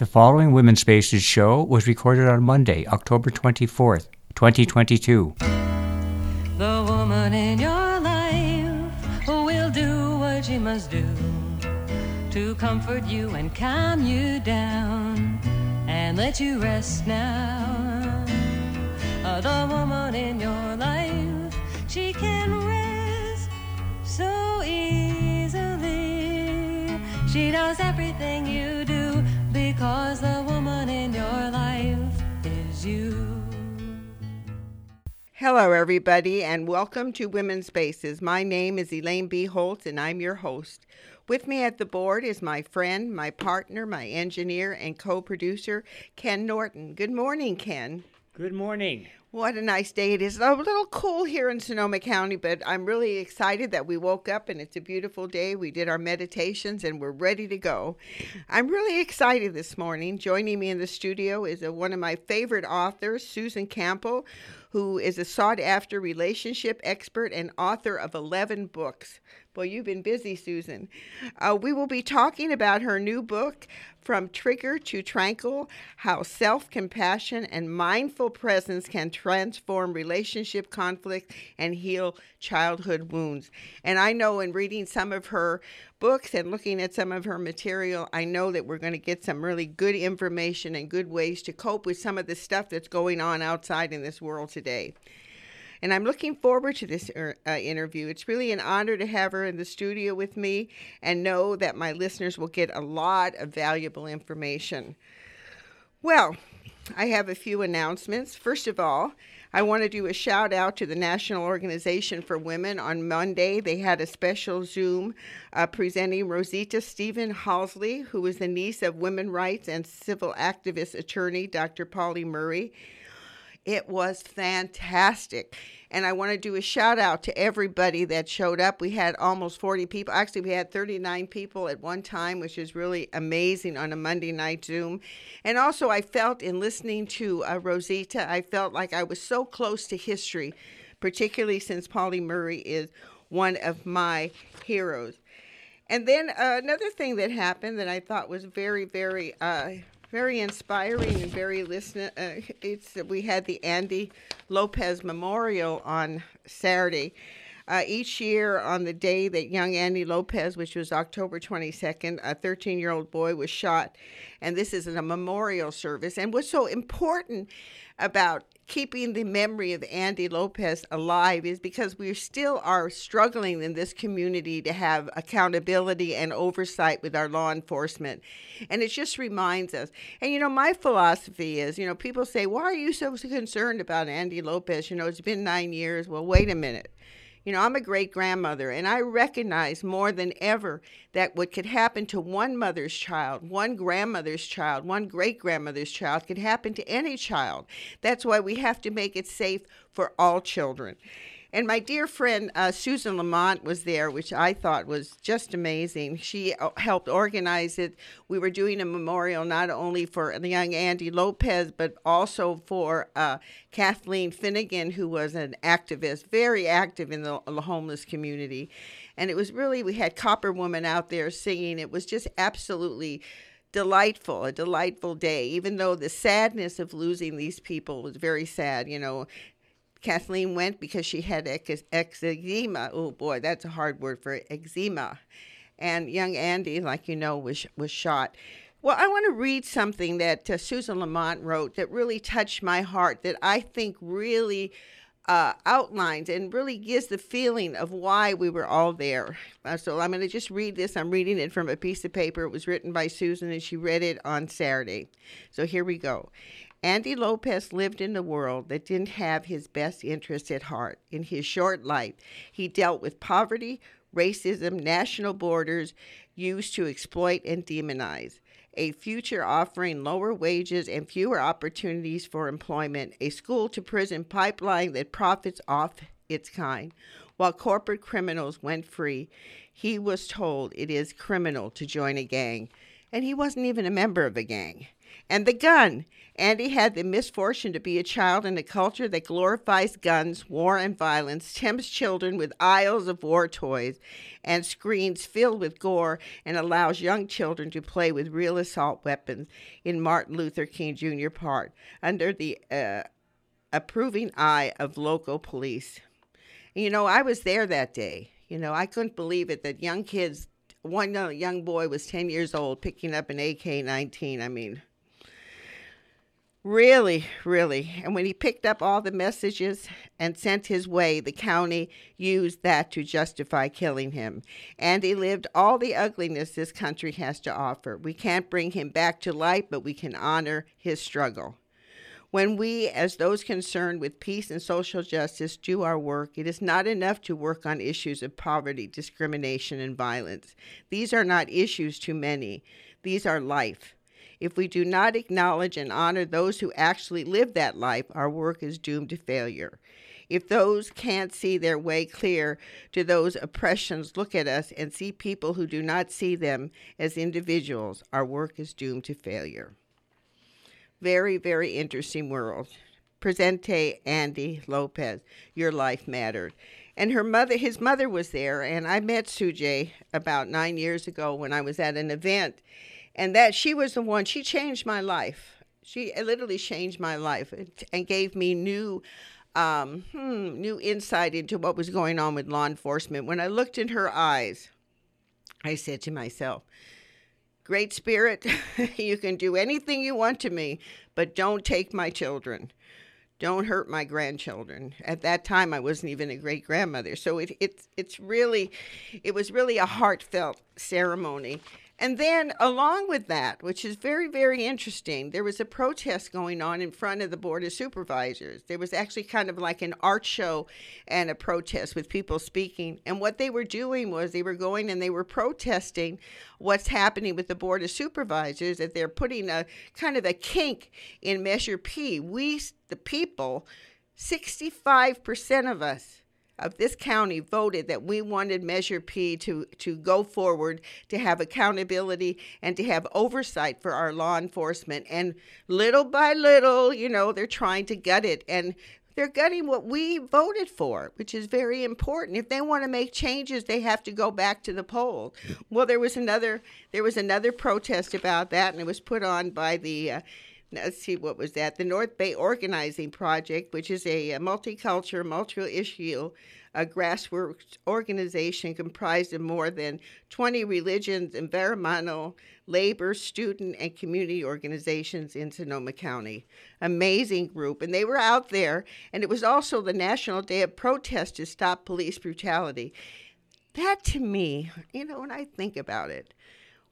The following Women's Spaces show was recorded on Monday, October 24th, 2022. The woman in your life will do what she must do to comfort you and calm you down and let you rest now. Uh, the woman in your life, she can rest so easily. She knows everything you do because the woman in your life is you. Hello, everybody, and welcome to Women's Spaces. My name is Elaine B. Holtz, and I'm your host. With me at the board is my friend, my partner, my engineer, and co producer, Ken Norton. Good morning, Ken. Good morning. What a nice day it is. A little cool here in Sonoma County, but I'm really excited that we woke up and it's a beautiful day. We did our meditations and we're ready to go. I'm really excited this morning. Joining me in the studio is a, one of my favorite authors, Susan Campbell, who is a sought after relationship expert and author of 11 books. Boy, you've been busy, Susan. Uh, we will be talking about her new book, From Trigger to Tranquil How Self Compassion and Mindful Presence Can Transform Relationship Conflict and Heal Childhood Wounds. And I know in reading some of her books and looking at some of her material, I know that we're going to get some really good information and good ways to cope with some of the stuff that's going on outside in this world today. And I'm looking forward to this uh, interview. It's really an honor to have her in the studio with me and know that my listeners will get a lot of valuable information. Well, I have a few announcements. First of all, I want to do a shout out to the National Organization for Women. On Monday, they had a special Zoom uh, presenting Rosita Stevens-Holsey, who is the niece of women rights and civil activist attorney Dr. Pauli Murray. It was fantastic. And I want to do a shout out to everybody that showed up. We had almost 40 people. Actually, we had 39 people at one time, which is really amazing on a Monday night Zoom. And also, I felt in listening to uh, Rosita, I felt like I was so close to history, particularly since Pauli Murray is one of my heroes. And then uh, another thing that happened that I thought was very, very uh, very inspiring and very listen. Uh, it's we had the Andy Lopez Memorial on Saturday. Uh, each year, on the day that young Andy Lopez, which was October 22nd, a 13 year old boy was shot. And this is a memorial service. And what's so important about keeping the memory of Andy Lopez alive is because we still are struggling in this community to have accountability and oversight with our law enforcement. And it just reminds us. And you know, my philosophy is, you know, people say, why are you so concerned about Andy Lopez? You know, it's been nine years. Well, wait a minute. You know, I'm a great grandmother, and I recognize more than ever that what could happen to one mother's child, one grandmother's child, one great grandmother's child could happen to any child. That's why we have to make it safe for all children. And my dear friend uh, Susan Lamont was there, which I thought was just amazing. She uh, helped organize it. We were doing a memorial not only for the young Andy Lopez, but also for uh, Kathleen Finnegan, who was an activist, very active in the, the homeless community. And it was really, we had Copper Woman out there singing. It was just absolutely delightful, a delightful day, even though the sadness of losing these people was very sad. You know, Kathleen went because she had ex- eczema. Oh boy, that's a hard word for eczema. And young Andy, like you know, was was shot. Well, I want to read something that uh, Susan Lamont wrote that really touched my heart. That I think really uh, outlines and really gives the feeling of why we were all there. Uh, so I'm going to just read this. I'm reading it from a piece of paper. It was written by Susan, and she read it on Saturday. So here we go. Andy Lopez lived in a world that didn't have his best interests at heart. In his short life, he dealt with poverty, racism, national borders used to exploit and demonize, a future offering lower wages and fewer opportunities for employment, a school to prison pipeline that profits off its kind. While corporate criminals went free, he was told it is criminal to join a gang, and he wasn't even a member of a gang. And the gun. Andy had the misfortune to be a child in a culture that glorifies guns, war, and violence, tempts children with aisles of war toys and screens filled with gore, and allows young children to play with real assault weapons in Martin Luther King Jr. Park under the uh, approving eye of local police. You know, I was there that day. You know, I couldn't believe it that young kids, one young boy was 10 years old picking up an AK 19. I mean, Really, really. And when he picked up all the messages and sent his way, the county used that to justify killing him. And he lived all the ugliness this country has to offer. We can't bring him back to life, but we can honor his struggle. When we, as those concerned with peace and social justice, do our work, it is not enough to work on issues of poverty, discrimination, and violence. These are not issues to many, these are life. If we do not acknowledge and honor those who actually live that life, our work is doomed to failure. If those can't see their way clear to those oppressions, look at us and see people who do not see them as individuals, our work is doomed to failure. Very, very interesting world. Presente Andy Lopez, Your Life Mattered. And her mother, his mother was there, and I met Sujay about nine years ago when I was at an event and that she was the one she changed my life. She literally changed my life and gave me new um, hmm, new insight into what was going on with law enforcement. When i looked in her eyes i said to myself great spirit you can do anything you want to me but don't take my children. Don't hurt my grandchildren. At that time, I wasn't even a great grandmother, so it, it it's really, it was really a heartfelt ceremony, and then, along with that, which is very, very interesting, there was a protest going on in front of the Board of Supervisors. There was actually kind of like an art show and a protest with people speaking. And what they were doing was they were going and they were protesting what's happening with the Board of Supervisors, that they're putting a kind of a kink in Measure P. We, the people, 65% of us, of this county voted that we wanted Measure P to, to go forward, to have accountability, and to have oversight for our law enforcement. And little by little, you know, they're trying to gut it. And they're gutting what we voted for, which is very important. If they want to make changes, they have to go back to the polls. Well, there was another there was another protest about that, and it was put on by the uh, let's see what was that? The north bay organizing project which is a, a multicultural multi-issue a grassroots organization comprised of more than 20 religions environmental labor student and community organizations in sonoma county. Amazing group and they were out there and it was also the national day of protest to stop police brutality. That to me you know when i think about it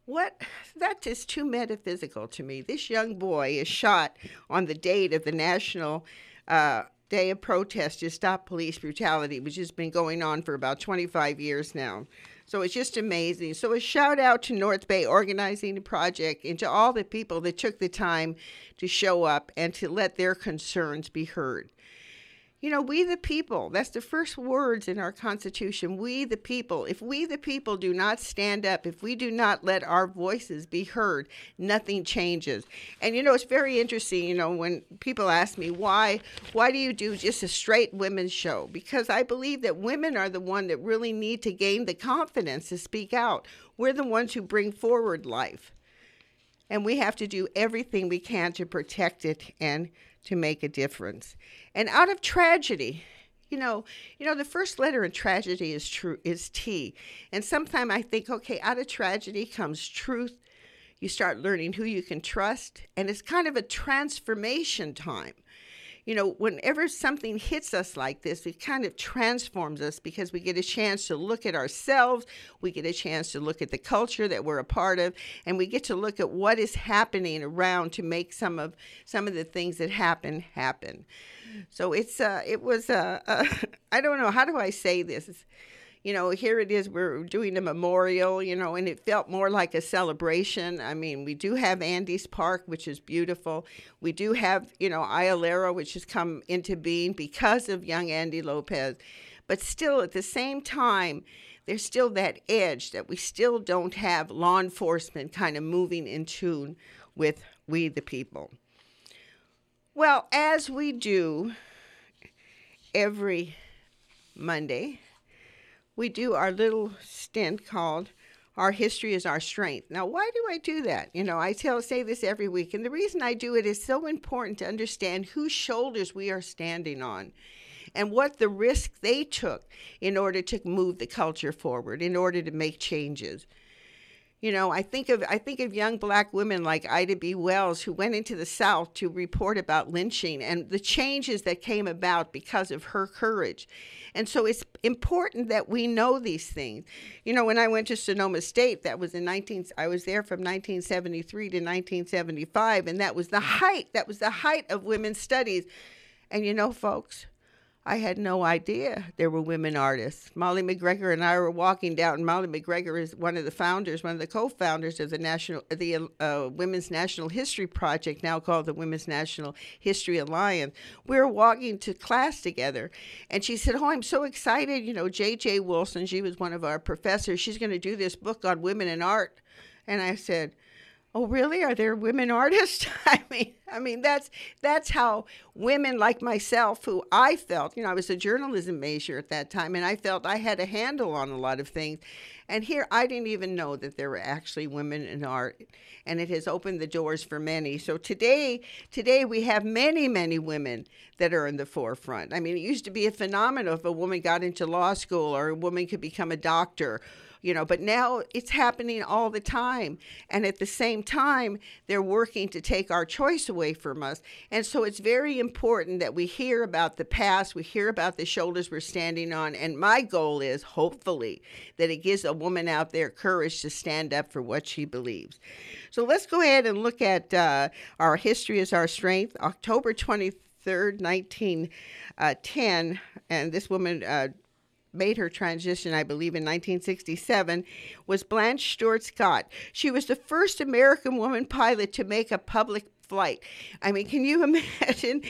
what? That is too metaphysical to me. This young boy is shot on the date of the National uh, Day of Protest to Stop Police Brutality, which has been going on for about 25 years now. So it's just amazing. So a shout out to North Bay organizing project and to all the people that took the time to show up and to let their concerns be heard. You know, we the people, that's the first words in our Constitution. We the people. If we the people do not stand up, if we do not let our voices be heard, nothing changes. And you know, it's very interesting, you know, when people ask me why why do you do just a straight women's show? Because I believe that women are the one that really need to gain the confidence to speak out. We're the ones who bring forward life. And we have to do everything we can to protect it and to make a difference. And out of tragedy, you know, you know, the first letter in tragedy is true is T. And sometimes I think, okay, out of tragedy comes truth. You start learning who you can trust, and it's kind of a transformation time you know, whenever something hits us like this, it kind of transforms us because we get a chance to look at ourselves, we get a chance to look at the culture that we're a part of, and we get to look at what is happening around to make some of some of the things that happen happen. So it's uh, it was uh, uh I don't know how do I say this. It's, you know, here it is, we're doing a memorial, you know, and it felt more like a celebration. I mean, we do have Andy's Park, which is beautiful. We do have, you know, Ayalero, which has come into being because of young Andy Lopez. But still, at the same time, there's still that edge that we still don't have law enforcement kind of moving in tune with we the people. Well, as we do every Monday, we do our little stint called our history is our strength. Now, why do I do that? You know, I tell say this every week, and the reason I do it is so important to understand whose shoulders we are standing on and what the risk they took in order to move the culture forward, in order to make changes. You know, I think of I think of young black women like Ida B. Wells who went into the South to report about lynching and the changes that came about because of her courage. And so it's important that we know these things. You know, when I went to Sonoma State, that was in 19 I was there from 1973 to 1975 and that was the height, that was the height of women's studies. And you know, folks, I had no idea there were women artists. Molly McGregor and I were walking down. Molly McGregor is one of the founders, one of the co-founders of the national, the uh, Women's National History Project, now called the Women's National History Alliance. We were walking to class together, and she said, "Oh, I'm so excited! You know, J.J. Wilson. She was one of our professors. She's going to do this book on women in art." And I said oh really? Are there women artists? I mean i mean that's that's how women like myself who i felt you know i was a journalism major at that time and i felt i had a handle on a lot of things. And here i didn't even know that there were actually women in art and it has opened the doors for many. So today today we have many many women that are in the forefront. I mean it used to be a phenomenon if a woman got into law school or a woman could become a doctor you know, but now it's happening all the time. And at the same time, they're working to take our choice away from us. And so it's very important that we hear about the past, we hear about the shoulders we're standing on. And my goal is, hopefully, that it gives a woman out there courage to stand up for what she believes. So let's go ahead and look at uh, our history is our strength. October 23rd, 1910, uh, and this woman, uh, made her transition, I believe, in 1967, was Blanche Stuart Scott. She was the first American woman pilot to make a public flight. I mean, can you imagine?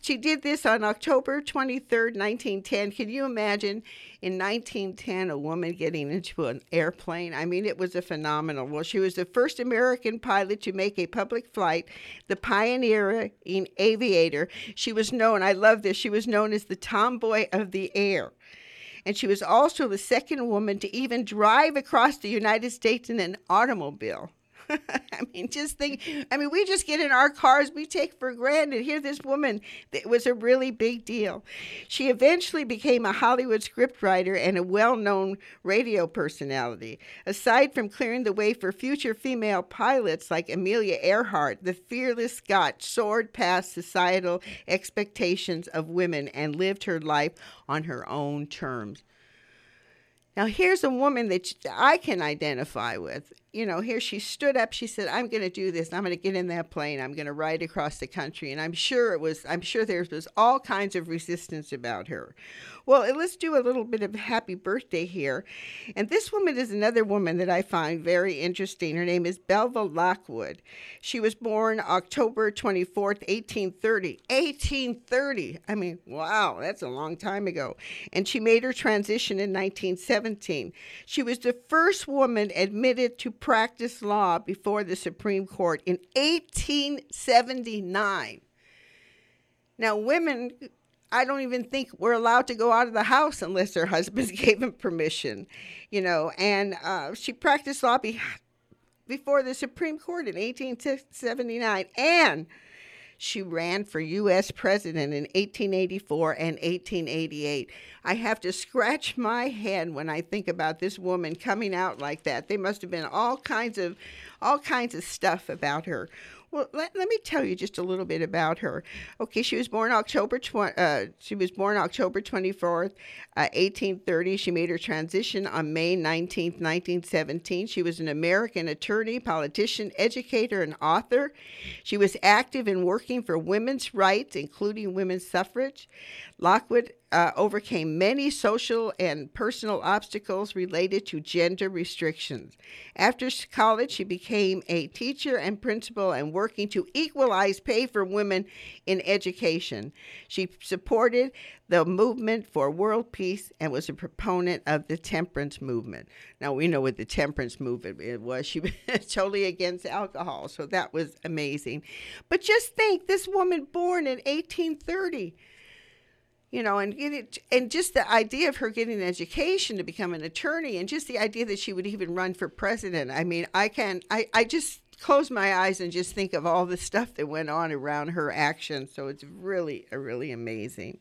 She did this on October 23rd, 1910. Can you imagine in 1910 a woman getting into an airplane? I mean, it was a phenomenal. Well, she was the first American pilot to make a public flight, the pioneering aviator. She was known, I love this, she was known as the tomboy of the air and she was also the second woman to even drive across the United States in an automobile. I mean, just think. I mean, we just get in our cars, we take for granted. Here, this woman, it was a really big deal. She eventually became a Hollywood scriptwriter and a well known radio personality. Aside from clearing the way for future female pilots like Amelia Earhart, the fearless Scott soared past societal expectations of women and lived her life on her own terms. Now, here's a woman that I can identify with you know, here she stood up. She said, "I'm going to do this. I'm going to get in that plane. I'm going to ride across the country." And I'm sure it was. I'm sure there was all kinds of resistance about her. Well, let's do a little bit of happy birthday here. And this woman is another woman that I find very interesting. Her name is Belva Lockwood. She was born October 24th, 1830. 1830. I mean, wow, that's a long time ago. And she made her transition in 1917. She was the first woman admitted to practice law before the Supreme Court in 1879. Now, women, I don't even think we're allowed to go out of the house unless their husbands gave them permission, you know. And uh, she practiced law be- before the Supreme Court in 1879. And she ran for U.S. president in 1884 and 1888. I have to scratch my head when I think about this woman coming out like that. There must have been all kinds of all kinds of stuff about her. Well, let, let me tell you just a little bit about her. Okay, she was born October tw- uh, she was born October 24th, uh, 1830. She made her transition on May 19th, 1917. She was an American attorney, politician, educator, and author. She was active in working for women's rights, including women's suffrage. Lockwood uh, overcame many social and personal obstacles related to gender restrictions. After college, she became a teacher and principal and working to equalize pay for women in education. She supported the movement for world peace and was a proponent of the temperance movement. Now we know what the temperance movement was. She was totally against alcohol, so that was amazing. But just think, this woman born in 1830 you know, and and just the idea of her getting an education to become an attorney, and just the idea that she would even run for president. I mean, I can, I, I just close my eyes and just think of all the stuff that went on around her action. So it's really, really amazing.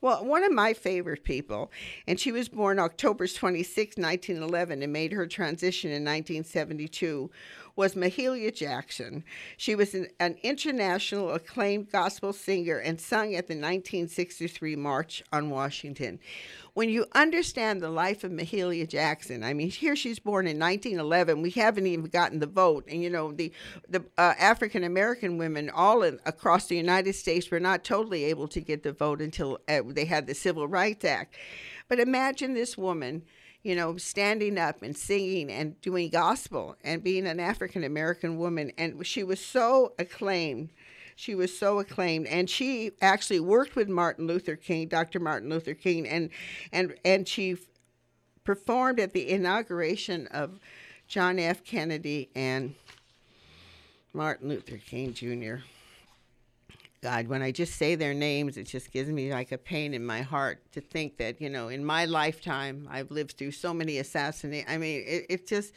Well, one of my favorite people, and she was born October 26, 1911, and made her transition in 1972, was Mahalia Jackson. She was an, an international acclaimed gospel singer and sung at the 1963 March on Washington when you understand the life of Mahalia Jackson, I mean, here she's born in 1911. We haven't even gotten the vote, and you know, the the uh, African American women all in, across the United States were not totally able to get the vote until uh, they had the Civil Rights Act. But imagine this woman you know, standing up and singing and doing gospel and being an African American woman. And she was so acclaimed. She was so acclaimed, and she actually worked with Martin Luther King, Dr. Martin Luther King, and and and she performed at the inauguration of John F. Kennedy and Martin Luther King Jr. God, when I just say their names, it just gives me like a pain in my heart to think that, you know, in my lifetime, I've lived through so many assassinations. I mean, it, it just,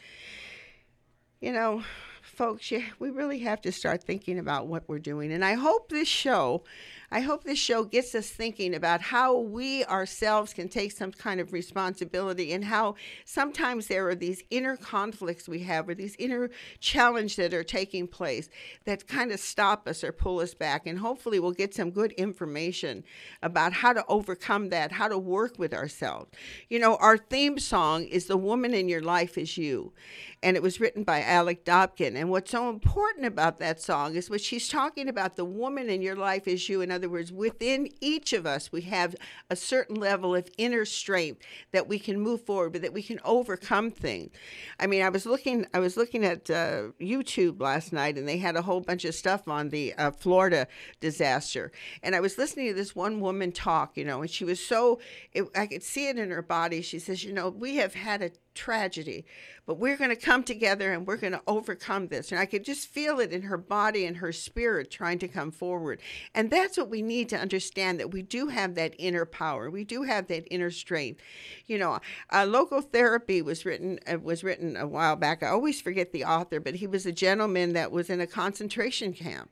you know, folks, you, we really have to start thinking about what we're doing. And I hope this show I hope this show gets us thinking about how we ourselves can take some kind of responsibility and how sometimes there are these inner conflicts we have or these inner challenges that are taking place that kind of stop us or pull us back. And hopefully we'll get some good information about how to overcome that, how to work with ourselves. You know, our theme song is The Woman in Your Life is You and it was written by Alix Dobkin. And what's so important about that song is what she's talking about the woman in your life is you. In other words, within each of us, we have a certain level of inner strength that we can move forward, but that we can overcome things. I mean, I was looking, I was looking at uh, YouTube last night, and they had a whole bunch of stuff on the uh, Florida disaster, and I was listening to this one woman talk, you know, and she was so, it, I could see it in her body. She says, you know, we have had a tragedy, but we're going to come together and we're going to overcome this. And I could just feel it in her body and her spirit trying to come forward. And that's what we need to understand that we do have that inner power. We do have that inner strength. You know, uh, logotherapy was written uh, was written a while back. I always forget the author, but he was a gentleman that was in a concentration camp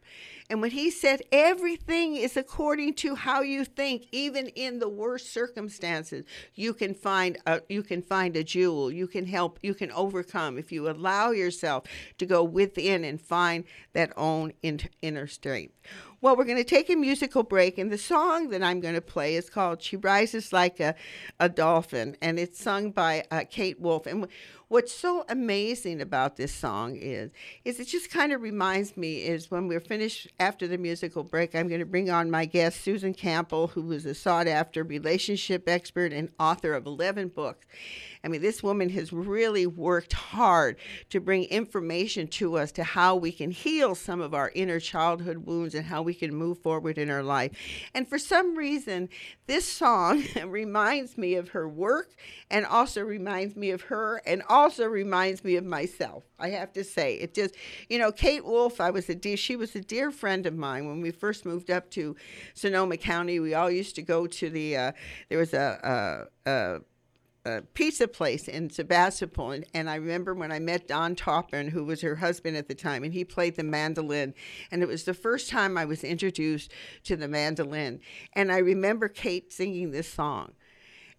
and when he said everything is according to how you think, even in the worst circumstances, you can find a you can find a jewel. You can help. You can overcome if you allow yourself to go within and find that own inner strength. Well, we're going to take a musical break, and the song that I'm going to play is called She Rises Like a, a Dolphin, and it's sung by uh, Kate Wolf. And what's so amazing about this song is is it just kind of reminds me is when we're finished after the musical break i'm going to bring on my guest susan campbell who is a sought after relationship expert and author of 11 books I mean, this woman has really worked hard to bring information to us to how we can heal some of our inner childhood wounds and how we can move forward in our life. And for some reason, this song reminds me of her work and also reminds me of her and also reminds me of myself. I have to say, it just, you know, Kate Wolf, I was a dear, she was a dear friend of mine when we first moved up to Sonoma County. We all used to go to the, uh, there was a, a, a a pizza place in Sebastopol. And, and, I remember when I met Don Toppin, who was her husband at the time, and he played the mandolin. And it was the first time I was introduced to the mandolin. And I remember Kate singing this song.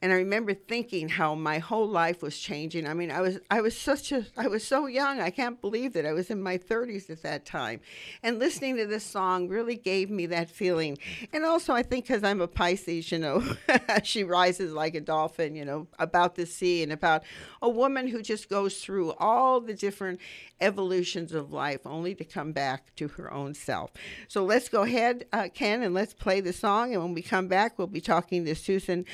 And I remember thinking how my whole life was changing. I mean, I was I was such a I was so young. I can't believe that I was in my 30s at that time, and listening to this song really gave me that feeling. And also, I think because I'm a Pisces, you know, she rises like a dolphin. You know, about the sea and about a woman who just goes through all the different evolutions of life only to come back to her own self. So let's go ahead, uh, Ken, and let's play the song. And when we come back, we'll be talking to Susan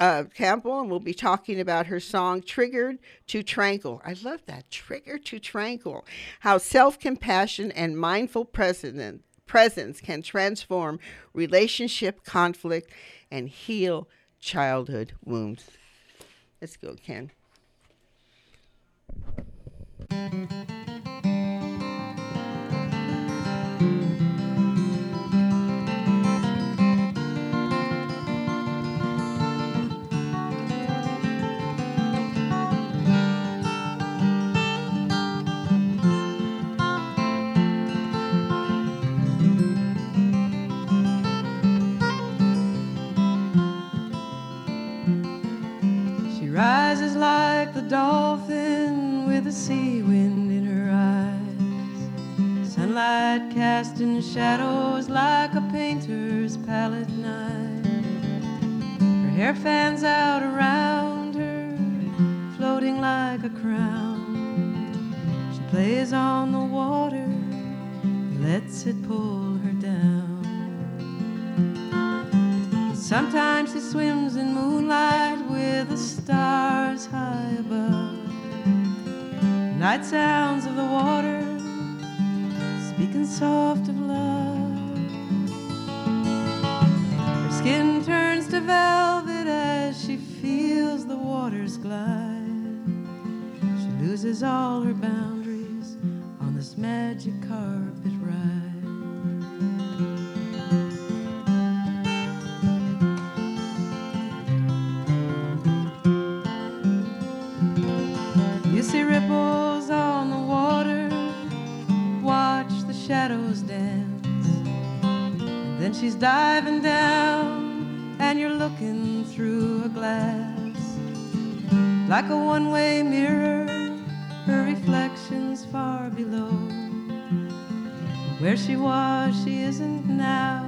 uh, Campbell and we'll be talking about her song Triggered to Tranquil. I love that, Triggered to Tranquil. How self compassion and mindful presence, presence can transform relationship conflict and heal childhood wounds. Let's go, Ken. Sea wind in her eyes. Sunlight casting shadows like a painter's palette knife. Her hair fans out around her, floating like a crown. She plays on the water, lets it pull her down. Sometimes she swims Night sounds of the water, speaking soft of love. Her skin turns to velvet as she feels the waters glide. She loses all her boundaries on this magic Diving down, and you're looking through a glass. Like a one way mirror, her reflection's far below. Where she was, she isn't now,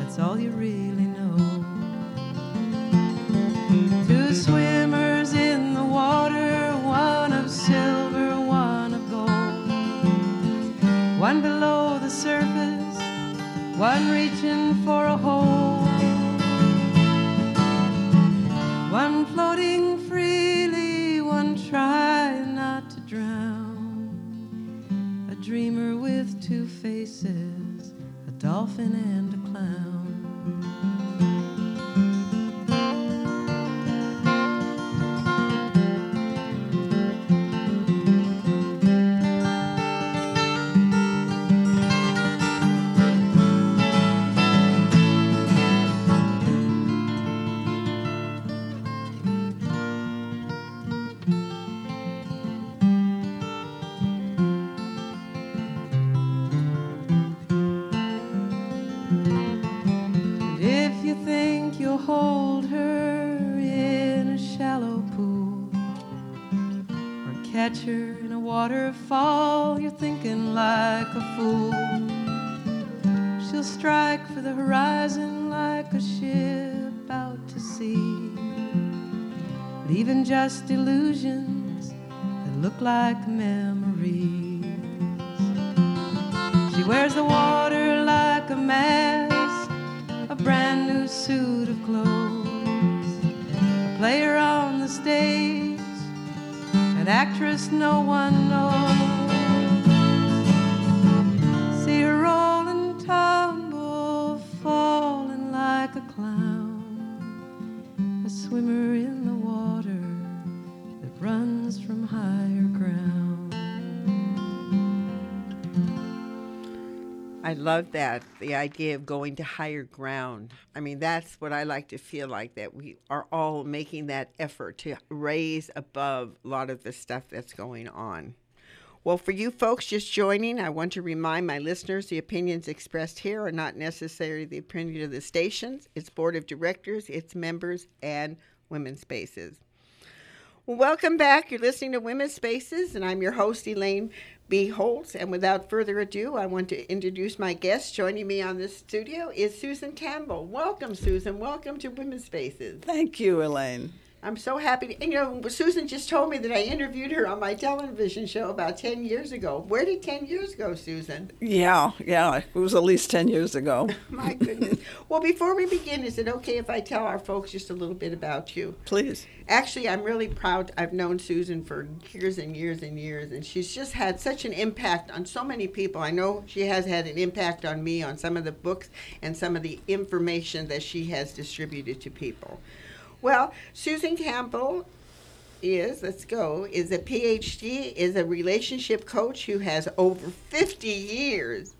that's all you really one reaching for a hold. One floating freely, one trying not to drown. A dreamer with two faces, a dolphin and actress no one knows. I love that the idea of going to higher ground. I mean, that's what I like to feel like that we are all making that effort to raise above a lot of the stuff that's going on. Well, for you folks just joining, I want to remind my listeners the opinions expressed here are not necessarily the opinion of the stations, its board of directors, its members, and Women's Spaces. Welcome back. You're listening to Women's Spaces, and I'm your host, Elaine B. Holtz. And without further ado, I want to introduce my guest. Joining me on this studio is Susan Campbell. Welcome, Susan. Welcome to Women's Spaces. Thank you, Elaine. I'm so happy. To, and, you know, Susan just told me that I interviewed her on my television show about 10 years ago. Where did 10 years go, Susan? Yeah, yeah, it was at least 10 years ago. my goodness. well, before we begin, is it okay if I tell our folks just a little bit about you? Please. Actually, I'm really proud. I've known Susan for years and years and years, and she's just had such an impact on so many people. I know she has had an impact on me on some of the books and some of the information that she has distributed to people. Well, Susan Campbell is, let's go, is a PhD, is a relationship coach who has over 50 years,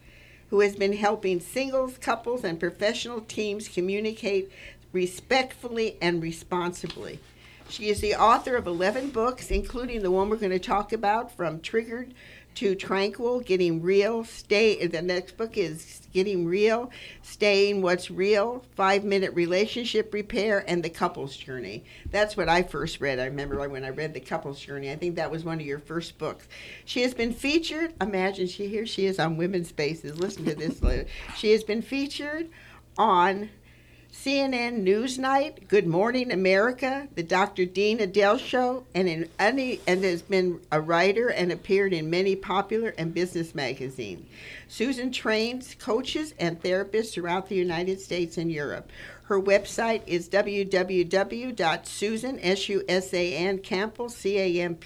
who has been helping singles, couples, and professional teams communicate respectfully and responsibly. She is the author of 11 books, including the one we're going to talk about, From Triggered to Tranquil, Getting Real, Stay. The next book is Getting Real, Staying What's Real, Five Minute Relationship Repair, and The Couple's Journey. That's what I first read. I remember when I read The Couple's Journey. I think that was one of your first books. She has been featured, imagine she here she is on Women's Spaces. Listen to this. she has been featured on CNN Newsnight, Good Morning America, the Dr. Dean Edell Show, and in any, and has been a writer and appeared in many popular and business magazines. Susan trains coaches and therapists throughout the United States and Europe. Her website is www.susan, S-U-S-A-N, Campbell, C-A-M-P-B-E-L-L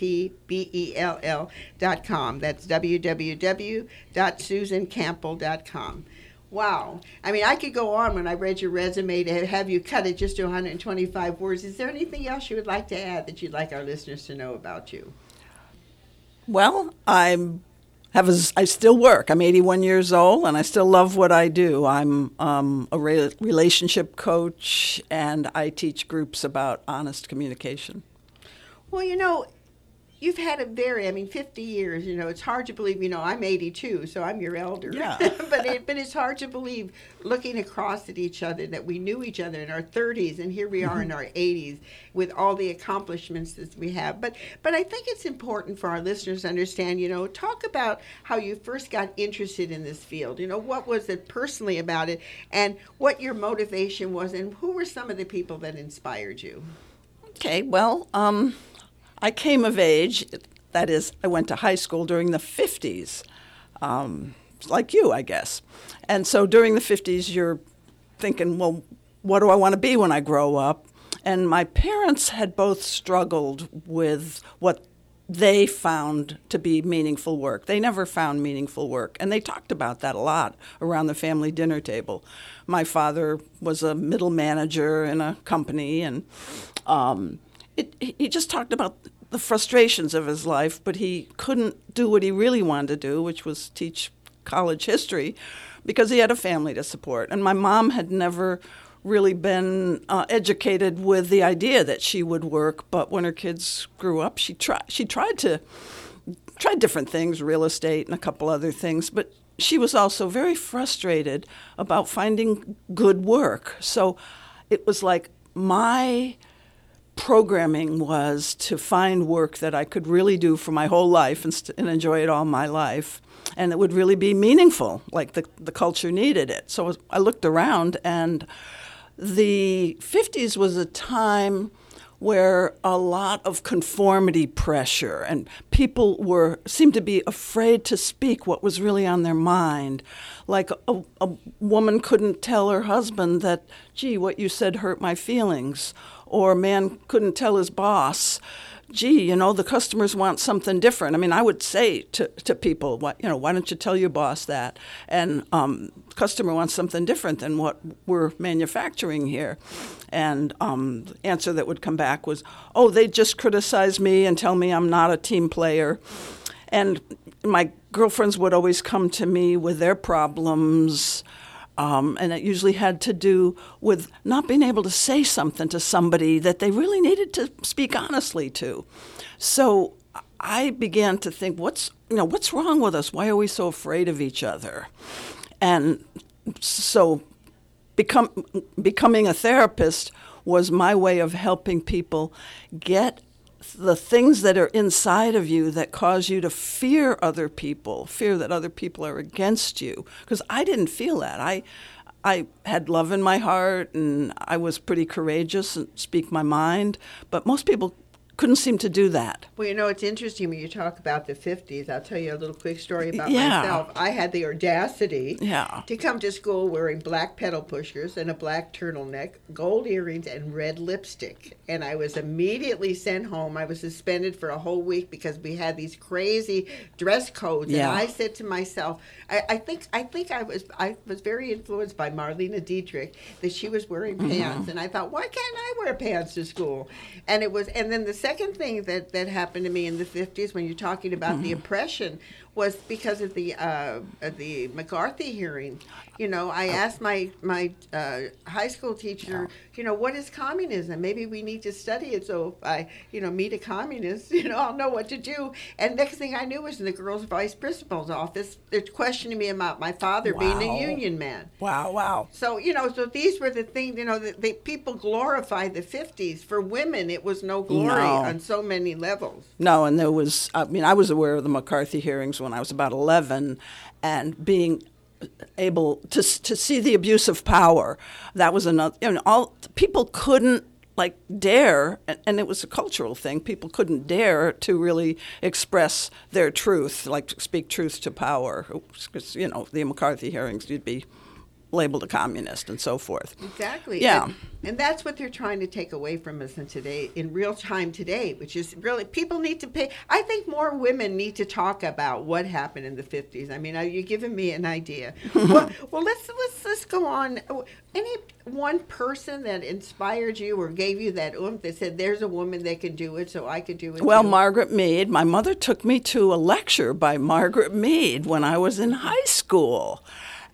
dot com. That's www.susancampbell.com. Wow. I mean, I could go on when I read your resume to have you cut it just to 125 words. Is there anything else you would like to add that you'd like our listeners to know about you? Well, I'm have a, I still work. I'm 81 years old, and I still love what I do. I'm um, a re- relationship coach, and I teach groups about honest communication. Well, you know, you've had a very i mean 50 years you know it's hard to believe you know i'm 82 so i'm your elder. Yeah. but it, but it's hard to believe looking across at each other that we knew each other in our 30s and here we are in our 80s with all the accomplishments that we have. But but i think it's important for our listeners to understand you know talk about how you first got interested in this field. You know what was it personally about it and what your motivation was and who were some of the people that inspired you? Okay well um I came of age, that is, I went to high school during the 50s, um, like you, I guess. And so during the 50s, you're thinking, well, what do I want to be when I grow up? And my parents had both struggled with what they found to be meaningful work. They never found meaningful work. And they talked about that a lot around the family dinner table. My father was a middle manager in a company, and um, it, he just talked about the frustrations of his life, but he couldn't do what he really wanted to do, which was teach college history, because he had a family to support. And my mom had never really been uh, educated with the idea that she would work, but when her kids grew up, she tried. She tried to tried different things, real estate and a couple other things, but she was also very frustrated about finding good work. So it was like my programming was to find work that I could really do for my whole life and, st- and enjoy it all my life. And it would really be meaningful, like the, the culture needed it. So I looked around, and the 50s was a time where a lot of conformity pressure and people were seemed to be afraid to speak what was really on their mind like a, a woman couldn't tell her husband that gee what you said hurt my feelings or man couldn't tell his boss, gee, you know, the customers want something different. I mean, I would say to, to people, what, you know, why don't you tell your boss that? And um, customer wants something different than what we're manufacturing here. And um, the answer that would come back was, oh, they just criticize me and tell me I'm not a team player. And my girlfriends would always come to me with their problems um, and it usually had to do with not being able to say something to somebody that they really needed to speak honestly to. So I began to think, what's you know, what's wrong with us? Why are we so afraid of each other? And so, become becoming a therapist was my way of helping people get the things that are inside of you that cause you to fear other people, fear that other people are against you. Because I didn't feel that. I, I had love in my heart and I was pretty courageous and speak my mind. But most people couldn't seem to do that. Well, you know, it's interesting when you talk about the 50s. I'll tell you a little quick story about Yeah. myself. I had the audacity Yeah. to come to school wearing black pedal pushers and a black turtleneck, gold earrings, and red lipstick. And I was immediately sent home. I was suspended for a whole week because we had these crazy dress codes. Yeah. And I said to myself, I, I think I think I was I was very influenced by Marlene Dietrich that she was wearing Mm-hmm. pants, and I thought, why can't I wear pants to school? And it was, and then the second thing that that happened to me in the fifties when you're talking about Mm-hmm. the oppression was because of the uh, of the McCarthy hearing. You know, I asked my my uh, high school teacher, you know, what is communism? Maybe we need to study it so if I, you know, meet a communist, you know, I'll know what to do. And next thing I knew was in the girls' vice principal's office, they're questioning me about my father being a union man. Wow, wow. So you know, so these were the things. You know, that the people glorified the '50s. For women, it was no glory No. on so many levels. No, and there was, I mean, I was aware of the McCarthy hearings when I was about 11, and being able to, to see the abuse of power, that was another, you know, all, people couldn't like dare, and, and it was a cultural thing, people couldn't dare to really express their truth, like speak truth to power. Because, you know, the McCarthy hearings, you'd be labeled a communist and so forth. Exactly. Yeah. And, and that's what they're trying to take away from us in today, in real time today, which is really people need to pay. I think more women need to talk about what happened in the fifties. I mean, are you giving me an idea? well, well, let's let's let's go on. Any one person that inspired you or gave you that oomph that said, "There's a woman that can do it, so I could do it." Well, too." Margaret Mead, my mother took me to a lecture by Margaret Mead when I was in high school.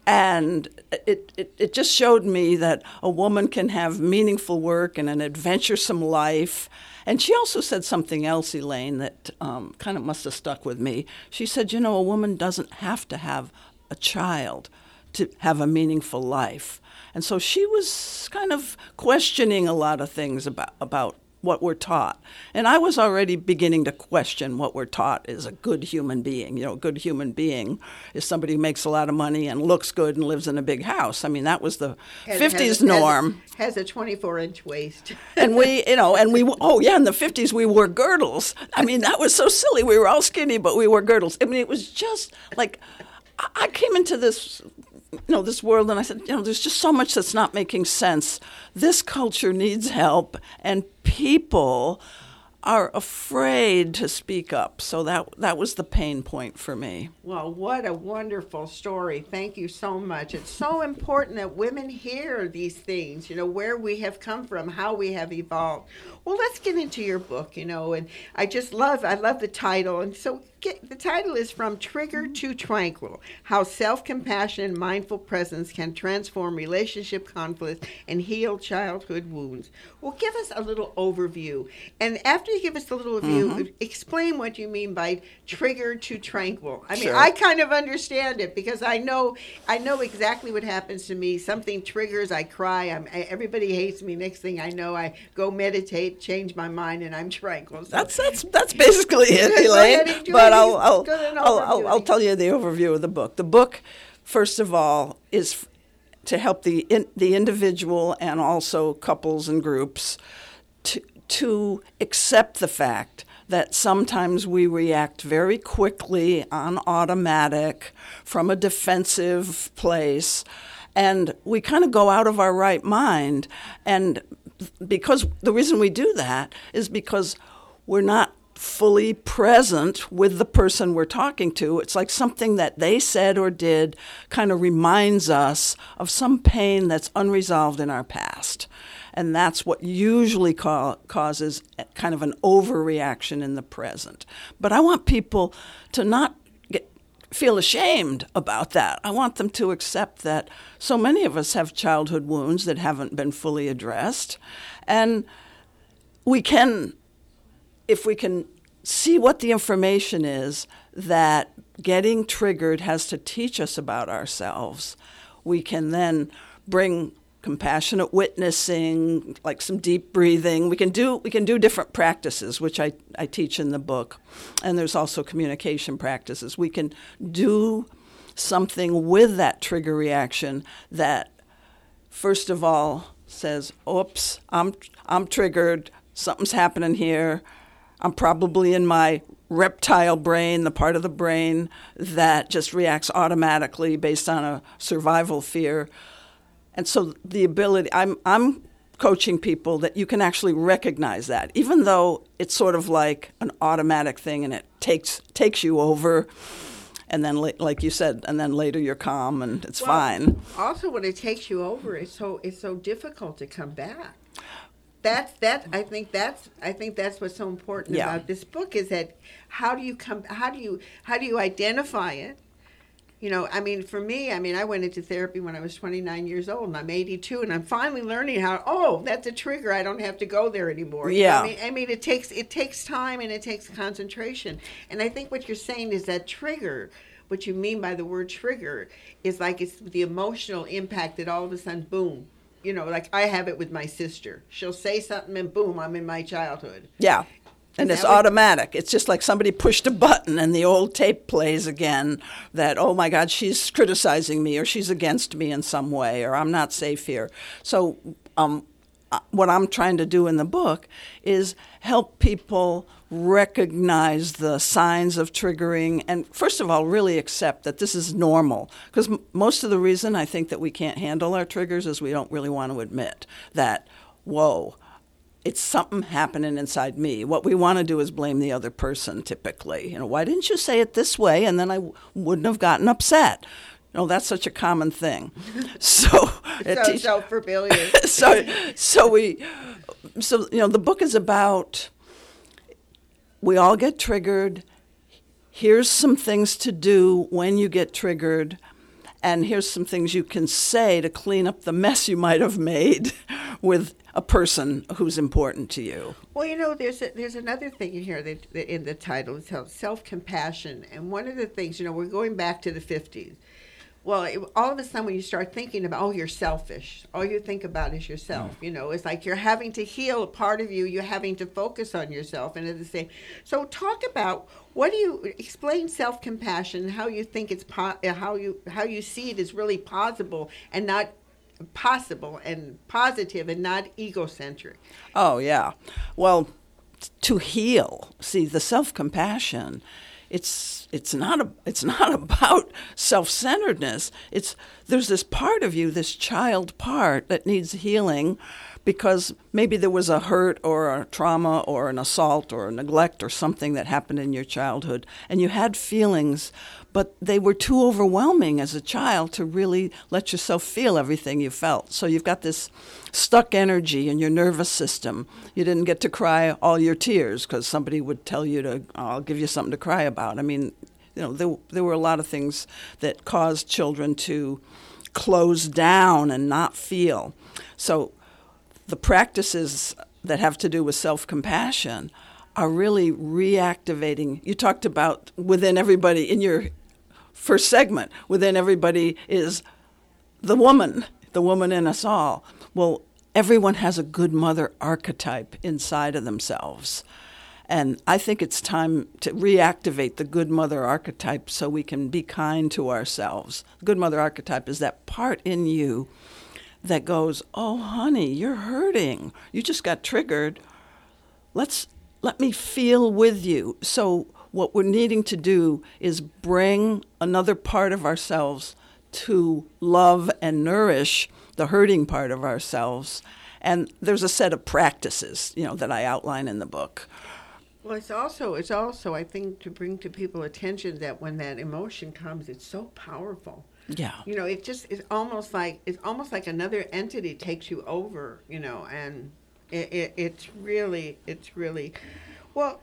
And it, it, it just showed me that a woman can have meaningful work and an adventuresome life. And she also said something else, Elaine, that um, kind of must have stuck with me. She said, You know, a woman doesn't have to have a child to have a meaningful life. And so she was kind of questioning a lot of things about, about what we're taught. And I was already beginning to question what we're taught is a good human being. You know, a good human being is somebody who makes a lot of money and looks good and lives in a big house. I mean, that was the Has- 50s has- has norm. has a 24 inch waist. and we, you know, and we, oh yeah, in the 50s we wore girdles. I mean, that was so silly. We were all skinny, but we wore girdles. I mean, it was just like, I came into this, you know, this world and I said, you know, there's just so much that's not making sense. This culture needs help, and people are afraid to speak up. So that that was the pain point for me. Well, what a wonderful story. Thank you so much. It's so important that women hear these things, you know, where we have come from, how we have evolved. Well, let's get into your book, you know, and I just love I love the title. And so get, the title is From Trigger to Tranquil: How Self-Compassion and Mindful Presence Can Transform Relationship Conflicts and Heal Childhood Wounds. Well, give us a little overview. And after you give us a little review, mm-hmm. explain what you mean by trigger to tranquil. I mean, Sure. I kind of understand it because I know I know exactly what happens to me. Something triggers, I cry. I'm everybody hates me. Next thing I know, I go meditate, change my mind, and I'm tranquil. So That's that's that's basically it, Elaine. but. I'll I'll, Go ahead and I'll, I'll, I'll tell you the overview of the book. The book, first of all, is to help the in, the individual and also couples and groups to to accept the fact that sometimes we react very quickly on automatic from a defensive place and we kind of go out of our right mind and because the reason we do that is because we're not fully present with the person we're talking to. It's like something that they said or did kind of reminds us of some pain that's unresolved in our past. And that's what usually ca- causes kind of an overreaction in the present. But I want people to not get, feel ashamed about that. I want them to accept that so many of us have childhood wounds that haven't been fully addressed. And we can, if we can see what the information is that getting triggered has to teach us about ourselves, we can then bring compassionate witnessing, like some deep breathing. We can do we can do different practices, which I, I teach in the book. And there's also communication practices. We can do something with that trigger reaction that first of all says, Oops, I'm I'm triggered, something's happening here. I'm probably in my reptile brain, the part of the brain that just reacts automatically based on a survival fear. And so the ability, I'm, I'm coaching people that you can actually recognize that, even though it's sort of like an automatic thing and it takes, takes you over. And then, like you said, and then later you're calm and it's Well, fine. Also, when it takes you over, it's so it's so difficult to come back. That's that. I think that's I think that's what's so important Yeah. about this book is that how do you come? How do you how do you identify it? You know, I mean, for me, I mean, I went into therapy when I was 29 years old, and I'm 82, and I'm finally learning how. Oh, that's a trigger. I don't have to go there anymore. You know what Yeah. I mean, I mean, it takes it takes time and it takes concentration. And I think what you're saying is that trigger. What you mean by the word trigger is like it's the emotional impact that all of a sudden, boom. You know, like I have it with my sister. She'll say something, and boom, I'm in my childhood. Yeah. And Is it's automatic. It's just like somebody pushed a button and the old tape plays again that, oh my God, she's criticizing me or she's against me in some way or I'm not safe here. So, um, uh, what I'm trying to do in the book is help people recognize the signs of triggering and, first of all, really accept that this is normal. Because m- most of the reason I think that we can't handle our triggers is we don't really want to admit that, whoa, it's something happening inside me. What we want to do is blame the other person typically. You know, why didn't you say it this way? And then I w- wouldn't have gotten upset. You know, that's such a common thing. So, it So teach- so familiar. so, so we, so you know, the book is about. We all get triggered. Here's some things to do when you get triggered, and here's some things you can say to clean up the mess you might have made with a person who's important to you. Well, you know, there's a, there's another thing in here that, that in the title it's called self compassion, and one of the things, you know, we're going back to the '50s. Well, it, all of a sudden, when you start thinking about, oh, you're selfish. All you think about is yourself. Mm. You know, it's like you're having to heal a part of you. You're having to focus on yourself, and at the same. So, talk about what do you explain self compassion? How you think it's po- uh, how you how you see it is really possible and not possible and positive and not egocentric. Oh, yeah. Well, to heal, see, the self compassion. It's it's not a, it's not about self-centeredness. It's there's this part of you, this child part that needs healing because maybe there was a hurt or a trauma or an assault or a neglect or something that happened in your childhood and you had feelings but they were too overwhelming as a child to really let yourself feel everything you felt. So you've got this stuck energy in your nervous system. You didn't get to cry all your tears because somebody would tell you to, "Oh, I'll give you something to cry about. I mean, you know, there, there were a lot of things that caused children to close down and not feel. So the practices that have to do with self compassion are really reactivating. You talked about within everybody in your first segment, within everybody is the woman, the woman in us all. Well, everyone has a good mother archetype inside of themselves. And I think it's time to reactivate the good mother archetype so we can be kind to ourselves. The good mother archetype is that part in you that goes, "Oh honey, you're hurting. You just got triggered. Let's let me feel with you." So what we're needing to do is bring another part of ourselves to love and nourish the hurting part of ourselves. And there's a set of practices, you know, that I outline in the book. Well, it's also it's also I think to bring to people attention that when that emotion comes, it's so powerful. Yeah. You know, it just it's almost like it's almost like another entity takes you over. You know, and it, it it's really it's really well.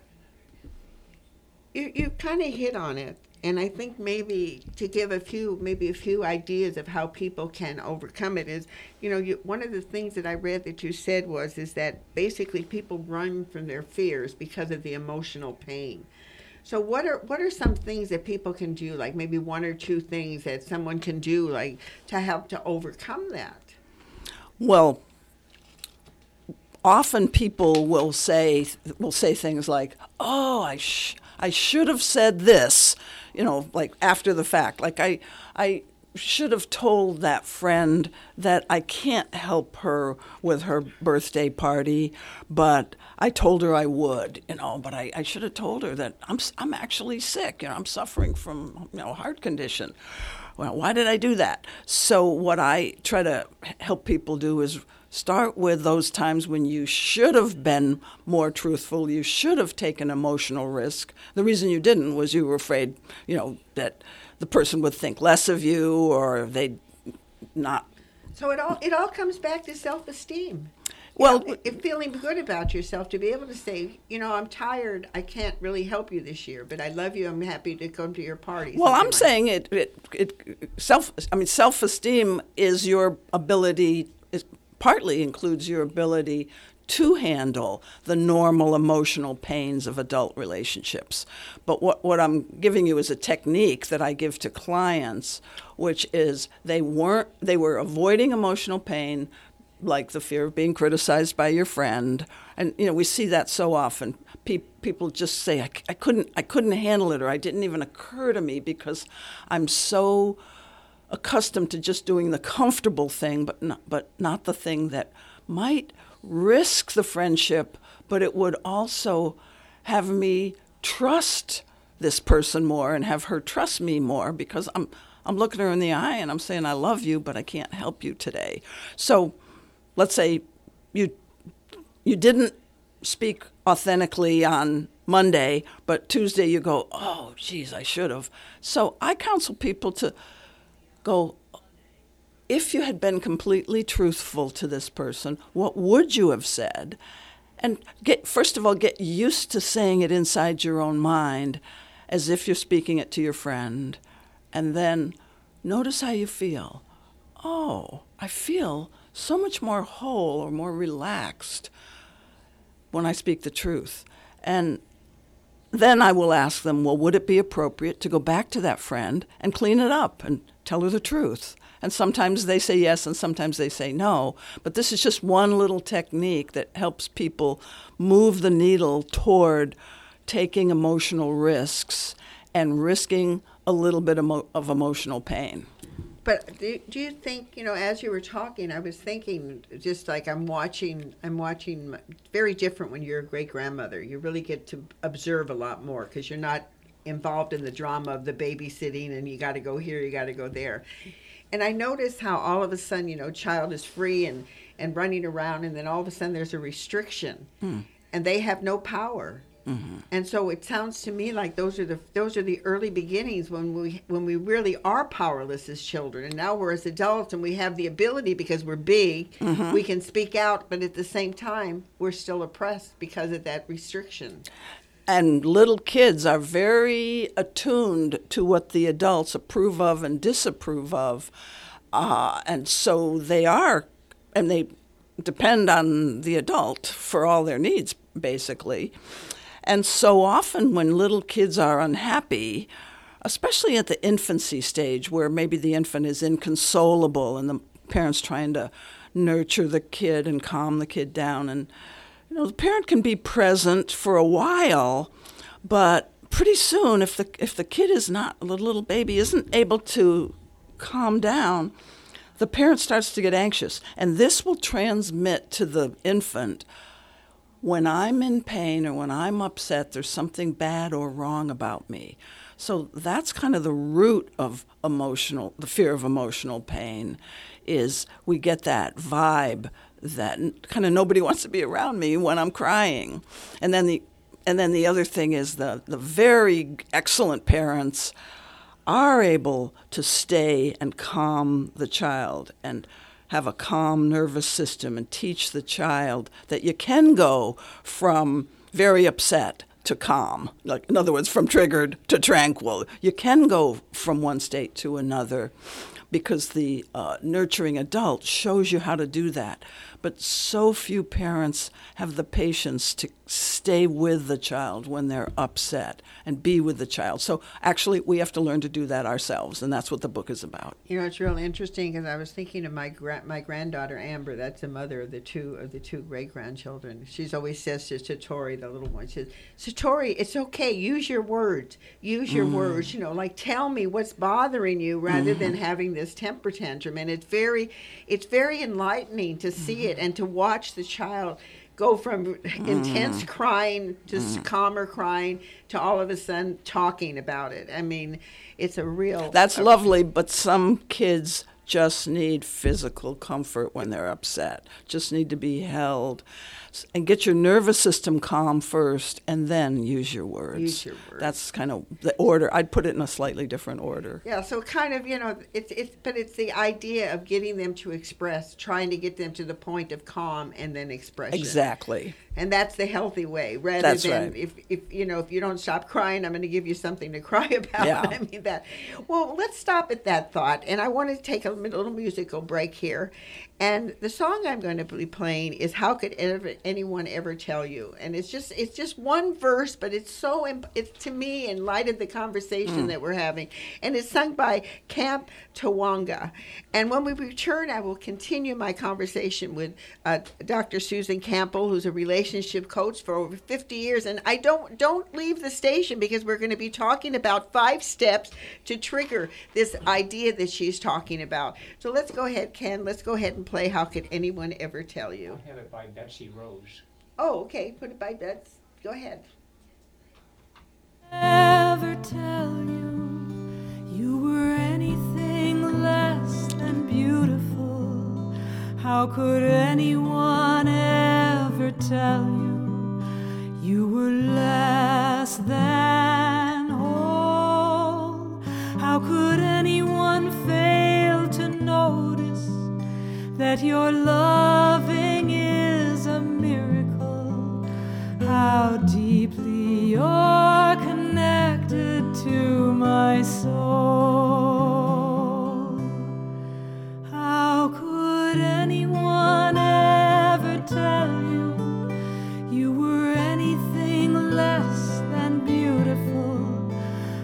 You you kind of hit on it. and I think maybe to give a few, maybe a few ideas of how people can overcome it is, you know, you, one of the things that I read that you said was is that basically people run from their fears because of the emotional pain. So what are what are some things that people can do, like maybe one or two things that someone can do, like to help to overcome that? Well, often people will say will say things like, "Oh, I sh- I should have said this," you know, like after the fact. Like I I should have told that friend that I can't help her with her birthday party, but I told her I would, you know, but I, I should have told her that I'm, I'm actually sick, you know, I'm suffering from, you know, heart condition. Well, why did I do that? So what I try to help people do is start with those times when you should have been more truthful, you should have taken emotional risk. The reason you didn't was you were afraid, you know, that the person would think less of you or they'd not. So it all it all comes back to self esteem. Well, know, feeling good about yourself to be able to say, you know, I'm tired. I can't really help you this year, but I love you. I'm happy to come to your party. Well, I'm like saying it, it, it. Self. I mean, self-esteem is your ability. It partly includes your ability to handle the normal emotional pains of adult relationships. But what, what I'm giving you is a technique that I give to clients, which is they weren't they were avoiding emotional pain like the fear of being criticized by your friend and you know we see that so often Pe- people just say I, c- I couldn't I couldn't handle it or I didn't even occur to me because I'm so accustomed to just doing the comfortable thing but not, but not the thing that might risk the friendship, but it would also have me trust this person more and have her trust me more because I'm I'm looking her in the eye and I'm saying I love you, but I can't help you today. So, let's say you you didn't speak authentically on Monday, but Tuesday you go, "Oh, geez, I should have." So, I counsel people to go, if you had been completely truthful to this person, what would you have said? And get first of all, get used to saying it inside your own mind as if you're speaking it to your friend. And then notice how you feel. Oh, I feel so much more whole or more relaxed when I speak the truth. And then I will ask them, well, would it be appropriate to go back to that friend and clean it up and tell her the truth? And sometimes they say yes and sometimes they say no. But this is just one little technique that helps people move the needle toward taking emotional risks and risking a little bit emo- of emotional pain. But do, do you think you know? As you were talking, I was thinking just like I'm watching. I'm watching very different when you're a great grandmother. You really get to observe a lot more because you're not involved in the drama of the babysitting and you got to go here, you got to go there. And I notice how all of a sudden, you know, child is free and and running around, and then all of a sudden there's a restriction, Mm. and they have no power. Mm-hmm. And so it sounds to me like those are the those are the early beginnings when we when we really are powerless as children, and now we're as adults and we have the ability because we're big, Mm-hmm. we can speak out, but at the same time we're still oppressed because of that restriction. And little kids are very attuned to what the adults approve of and disapprove of. Uh, and so they are, and they depend on the adult for all their needs, basically. And so often when little kids are unhappy, especially at the infancy stage where maybe the infant is inconsolable and the parent's trying to nurture the kid and calm the kid down and you know the parent can be present for a while but pretty soon if the if the kid is not the little baby isn't able to calm down the parent starts to get anxious and this will transmit to the infant when I'm in pain or when I'm upset, there's something bad or wrong about me. So that's kind of the root of emotional, the fear of emotional pain, is we get that vibe that kind of nobody wants to be around me when I'm crying, and then the and then the other thing is the the very excellent parents are able to stay and calm the child and have a calm nervous system and teach the child that you can go from very upset to calm. Like in other words, from triggered to tranquil. You can go from one state to another because the uh, nurturing adult shows you how to do that. But so few parents have the patience to stay with the child when they're upset and be with the child. So actually, we have to learn to do that ourselves, and that's what the book is about. You know, it's real interesting because I was thinking of my gra- my granddaughter Amber. That's the mother of the two of the two great grandchildren. She's always says to Satori, the little one, she says, "Satori, it's okay. Use your words. Use your mm. words. You know, like tell me what's bothering you rather than mm-hmm. having this temper tantrum." And it's very, it's very enlightening to see it and to watch the child go from intense mm-hmm. crying to s mm-hmm. calmer crying to all of a sudden talking about it. I mean, it's a real That's lovely, but some kids just need physical comfort when they're upset, just need to be held. And get your nervous system calm first and then use your words. Use your words. That's kind of the order. I'd put it in a slightly different order. Yeah, so kind of, you know, it's it's but it's the idea of getting them to express, trying to get them to the point of calm and then expression. Exactly. And that's the healthy way, rather That's than right. if, if you know if you don't stop crying, I'm going to give you something to cry about. Yeah. I mean that. Well, let's stop at that thought, and I want to take a little musical break here. And the song I'm going to be playing is "How Could Ever, Anyone Ever Tell You?" And it's just it's just one verse, but it's so imp- it's to me in light of the conversation that we're having, and it's sung by Camp Tawonga. And when we return, I will continue my conversation with uh, Dr. Susan Campbell, who's a relationship coach for over 50 years. And I don't don't leave the station because we're going to be talking about five steps to trigger this idea that she's talking about. So let's go ahead, Ken. Let's go ahead and play. How could anyone ever tell you? I have it by Betsy Rose. Oh, okay. Put it by Bets. Go ahead. ever tell you you were anything less than beautiful? How could anyone ever tell you you were less than whole? How could anyone fail to notice that your loving How deeply you're connected to my soul. How could anyone ever tell you you were anything less than beautiful?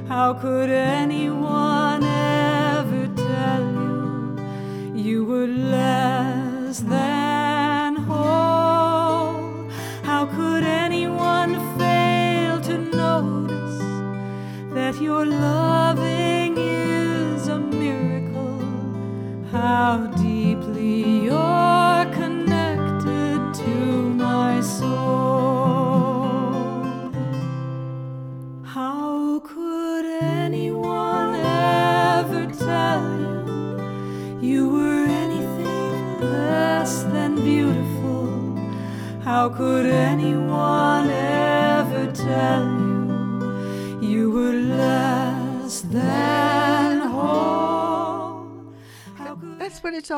How could anyone ever tell you you were less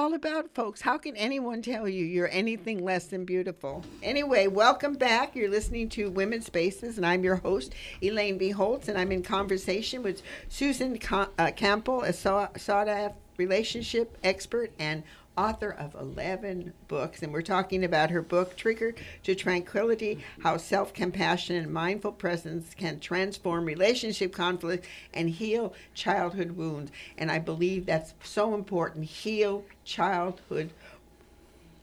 all about, folks. How can anyone tell you you're anything less than beautiful? Anyway, welcome back. You're listening to Women's Spaces, and I'm your host, Elaine B. Holtz, and I'm in conversation with Susan Ca- uh, Campbell, a sau- sought-after relationship expert and author of 11 books. And we're talking about her book, Trigger to Tranquility How Self Compassion and Mindful Presence Can Transform Relationship Conflict and Heal Childhood Wounds. And I believe that's so important heal childhood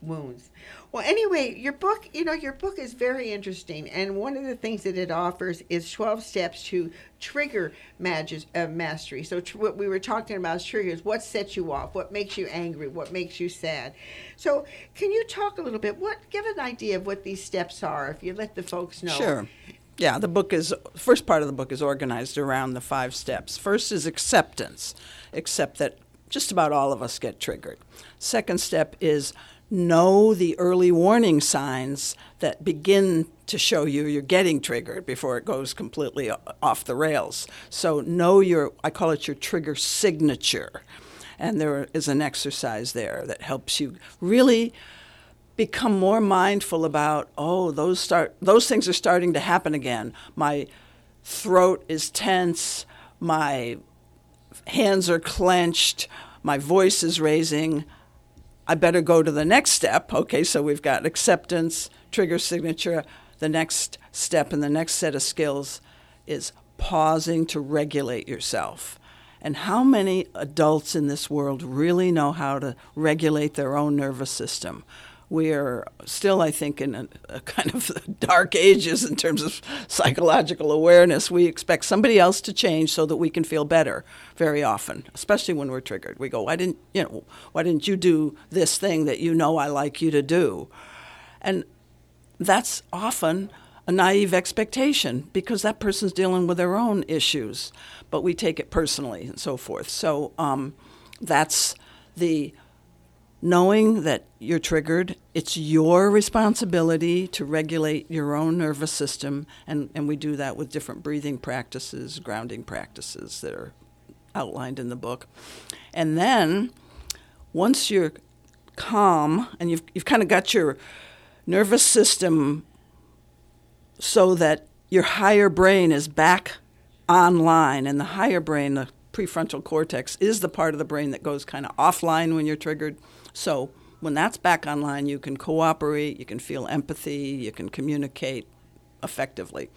wounds. Well, anyway, your book, you know, your book is very interesting, and one of the things that it offers is 12 steps to trigger magis- uh, mastery. So, tr- what we were talking about is triggers. What sets you off? What makes you angry? What makes you sad? So, can you talk a little bit? What give an idea of what these steps are, if you let the folks know? Sure. Yeah, the book is first part of the book is organized around the five steps. First is acceptance. Accept that just about all of us get triggered. Second step is know the early warning signs that begin to show you you're getting triggered before it goes completely off the rails. So know your I call it your trigger signature. And there is an exercise there that helps you really become more mindful about oh those start those things are starting to happen again my throat is tense my hands are clenched my voice is raising i better go to the next step. Okay so we've got acceptance trigger signature the next step in the next set of skills is pausing to regulate yourself. And how many adults in this world really know how to regulate their own nervous system we are still, I think, in a, a, kind of dark ages in terms of psychological awareness. We expect somebody else to change so that we can feel better very often, especially when we're triggered. We go, "Why didn't you know? Why didn't you do this thing that you know I like you to do?" And that's often a naive expectation because that person's dealing with their own issues, but we take it personally and so forth. So um, that's the knowing that you're triggered, it's your responsibility to regulate your own nervous system, and, and we do that with different breathing practices, grounding practices that are outlined in the book. And then once you're calm and you've, you've kind of got your nervous system so that your higher brain is back online, and the higher brain, the prefrontal cortex, is the part of the brain that goes kind of offline when you're triggered so when that's back online, you can cooperate, you can feel empathy, you can communicate effectively.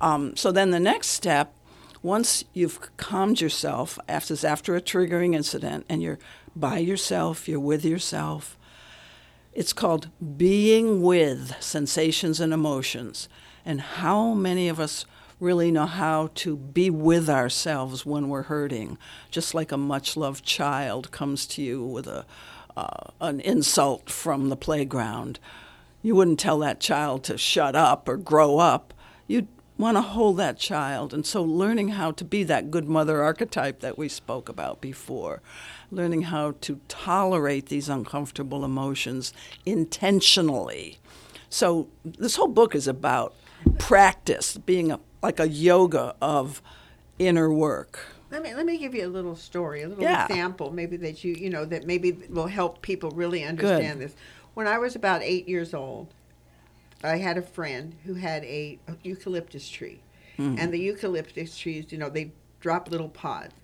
Um, so then the next step, once you've calmed yourself, after, after a triggering incident, and you're by yourself, you're with yourself, it's called being with sensations and emotions. And how many of us really know how to be with ourselves when we're hurting? Just like a much loved child comes to you with a uh, an insult from the playground. You wouldn't tell that child to shut up or grow up. You'd want to hold that child. And so, learning how to be that good mother archetype that we spoke about before, learning how to tolerate these uncomfortable emotions intentionally. So, this whole book is about practice, being a, like a yoga of inner work. Let me let me give you a little story, a little Yeah. example, maybe that you you know that maybe will help people really understand this. When I was about eight years old, I had a friend who had a eucalyptus tree, hmm. and the eucalyptus trees, you know, they drop little pods,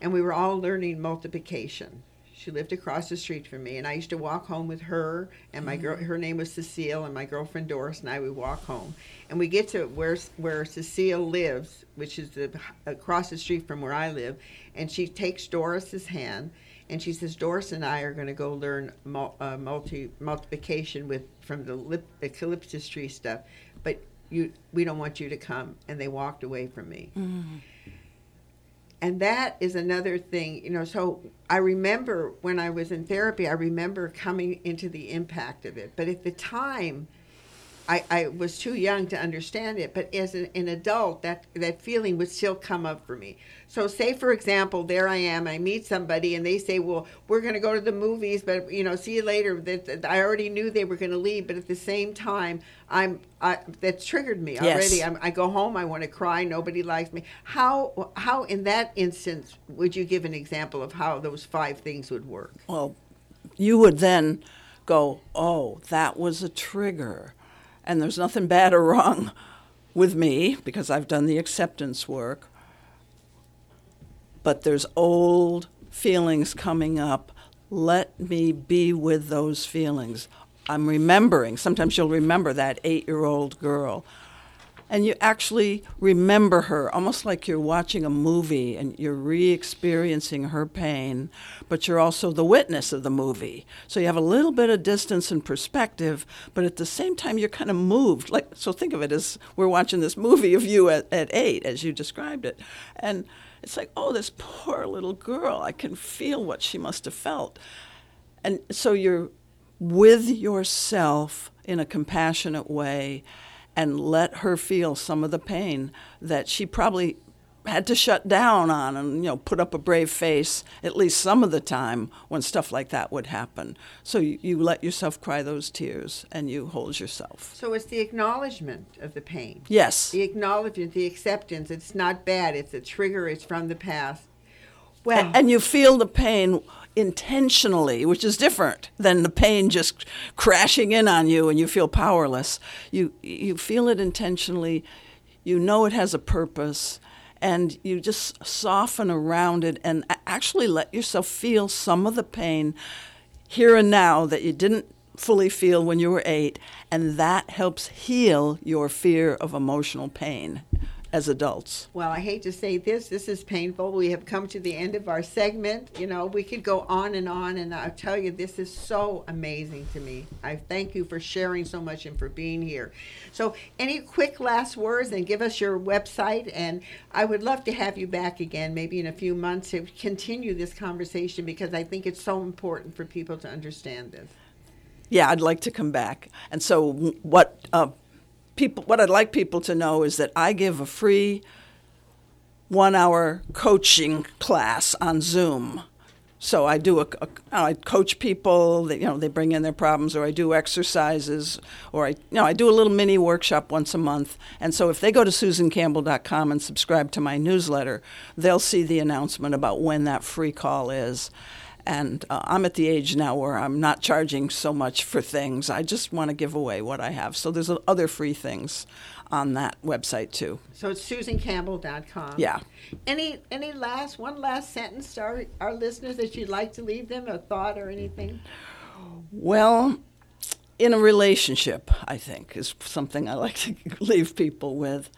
and we were all learning multiplication. She lived across the street from me, and I used to walk home with her and my girl. Her name was Cecile, and my girlfriend Doris and I would walk home, and we get to where where Cecile lives, which is the, across the street from where I live, and she takes Doris's hand, and she says, "Doris and I are going to go learn mul- uh, multi multiplication with from the lip, eucalyptus tree stuff, but you we don't want you to come." And they walked away from me and that is another thing you know so i remember when i was in therapy i remember coming into the impact of it. But at the time i, I was too young to understand it but as an, an adult that, that feeling would still come up for me. So say for example there i am i meet somebody and they say well we're going to go to the movies but you know see you later. That, that i already knew they were going to leave but at the same time i'm I, that's triggered me Yes. already. I'm, i go home i want to cry nobody likes me. How how in that instance would you give an example of how those five things would work? Well, you would then go, oh, that was a trigger. And there's nothing bad or wrong with me because I've done the acceptance work. But there's old feelings coming up. Let me be with those feelings. I'm remembering, sometimes you'll remember that eight year old girl and you actually remember her almost like you're watching a movie and you're re-experiencing her pain but you're also the witness of the movie. So you have a little bit of distance and perspective but at the same time you're kind of moved. Like so think of it as we're watching this movie of you at, at eight as you described it. And it's like oh this poor little girl. I can feel what she must have felt. And so you're with yourself in a compassionate way and let her feel some of the pain that she probably had to shut down on and you know put up a brave face at least some of the time when stuff like that would happen. So you, you let yourself cry those tears and you hold yourself. So it's the acknowledgement of the pain. Yes. The acknowledgement the acceptance. It's not bad. It's a trigger. It's from the past. Well- and, and you feel the pain intentionally, which is different than the pain just crashing in on you and you feel powerless. You you feel it intentionally. You know it has a purpose and you just soften around it and actually let yourself feel some of the pain here and now that you didn't fully feel when you were 8 and that helps heal your fear of emotional pain as adults. Well, I hate to say this, this is painful. We have come to the end of our segment. You know, we could go on and on, and I'll tell you, this is so amazing to me. I thank you for sharing so much and for being here. So, any quick last words and give us your website? And I would love to have you back again, maybe in a few months, to continue this conversation because I think it's so important for people to understand this. yeah, I'd like to come back. And so, what uh, people, what I'd like people to know is that I give a free one-hour coaching class on Zoom. So I do a, a I coach people. That, you know, they bring in their problems, or I do exercises, or I you know I do a little mini workshop once a month. And so if they go to susancampbell.com and subscribe to my newsletter, they'll see the announcement about when that free call is. And uh, I'm at the age now where I'm not charging so much for things. I just want to give away what I have. So there's other free things on that website too. So it's susancampbell.com. Yeah. Any any last one last sentence to our, our listeners that you'd like to leave them, a thought or anything? Well, in a relationship, I think, is something I like to leave people with.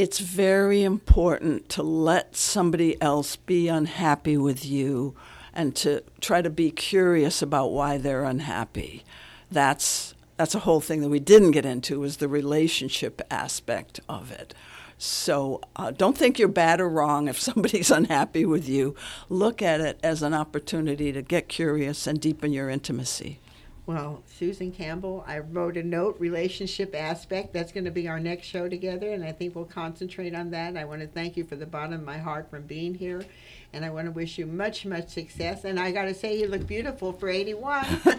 It's very important to let somebody else be unhappy with you and to try to be curious about why they're unhappy. That's that's a whole thing that we didn't get into was the relationship aspect of it. So uh, don't think you're bad or wrong if somebody's unhappy with you. Look at it as an opportunity to get curious and deepen your intimacy. Well, Susan Campbell, I wrote a note, relationship aspect. That's going to be our next show together, and I think we'll concentrate on that. I want to thank you for the bottom of my heart for being here, and I want to wish you much, much success. And I got to say, you look beautiful for 81.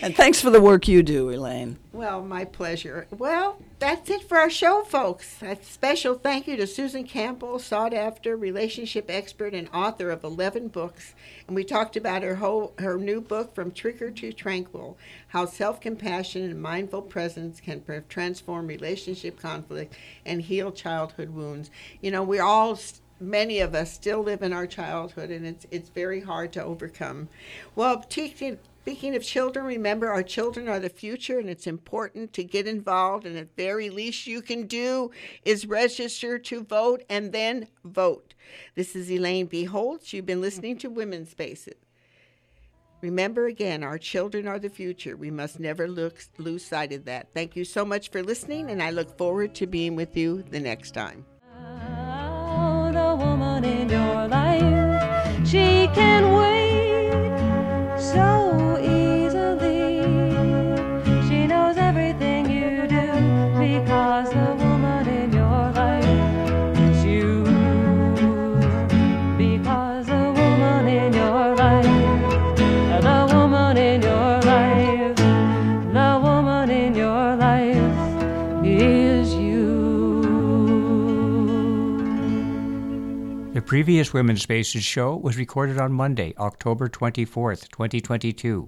And thanks for the work you do, Elaine. Well, my pleasure. Well, that's it for our show, folks. A special thank you to Susan Campbell, sought after relationship expert and author of 11 books. And we talked about her whole her new book from Trigger to Tranquil, how self-compassion and mindful presence can transform relationship conflict and heal childhood wounds. You know, we're all many of us still live in our childhood and it's it's very hard to overcome. Well, teaching Speaking of children, remember our children are the future and it's important to get involved. And the very least you can do is register to vote and then vote. This is Elaine B. Holtz. You've been listening to Women's Spaces. Remember again, our children are the future. We must never look, lose sight of that. Thank you so much for listening, and I look forward to being with you the next time. In your life, she can wait so easily. Previous Women's Spaces show was recorded on Monday, October 24th, 2022.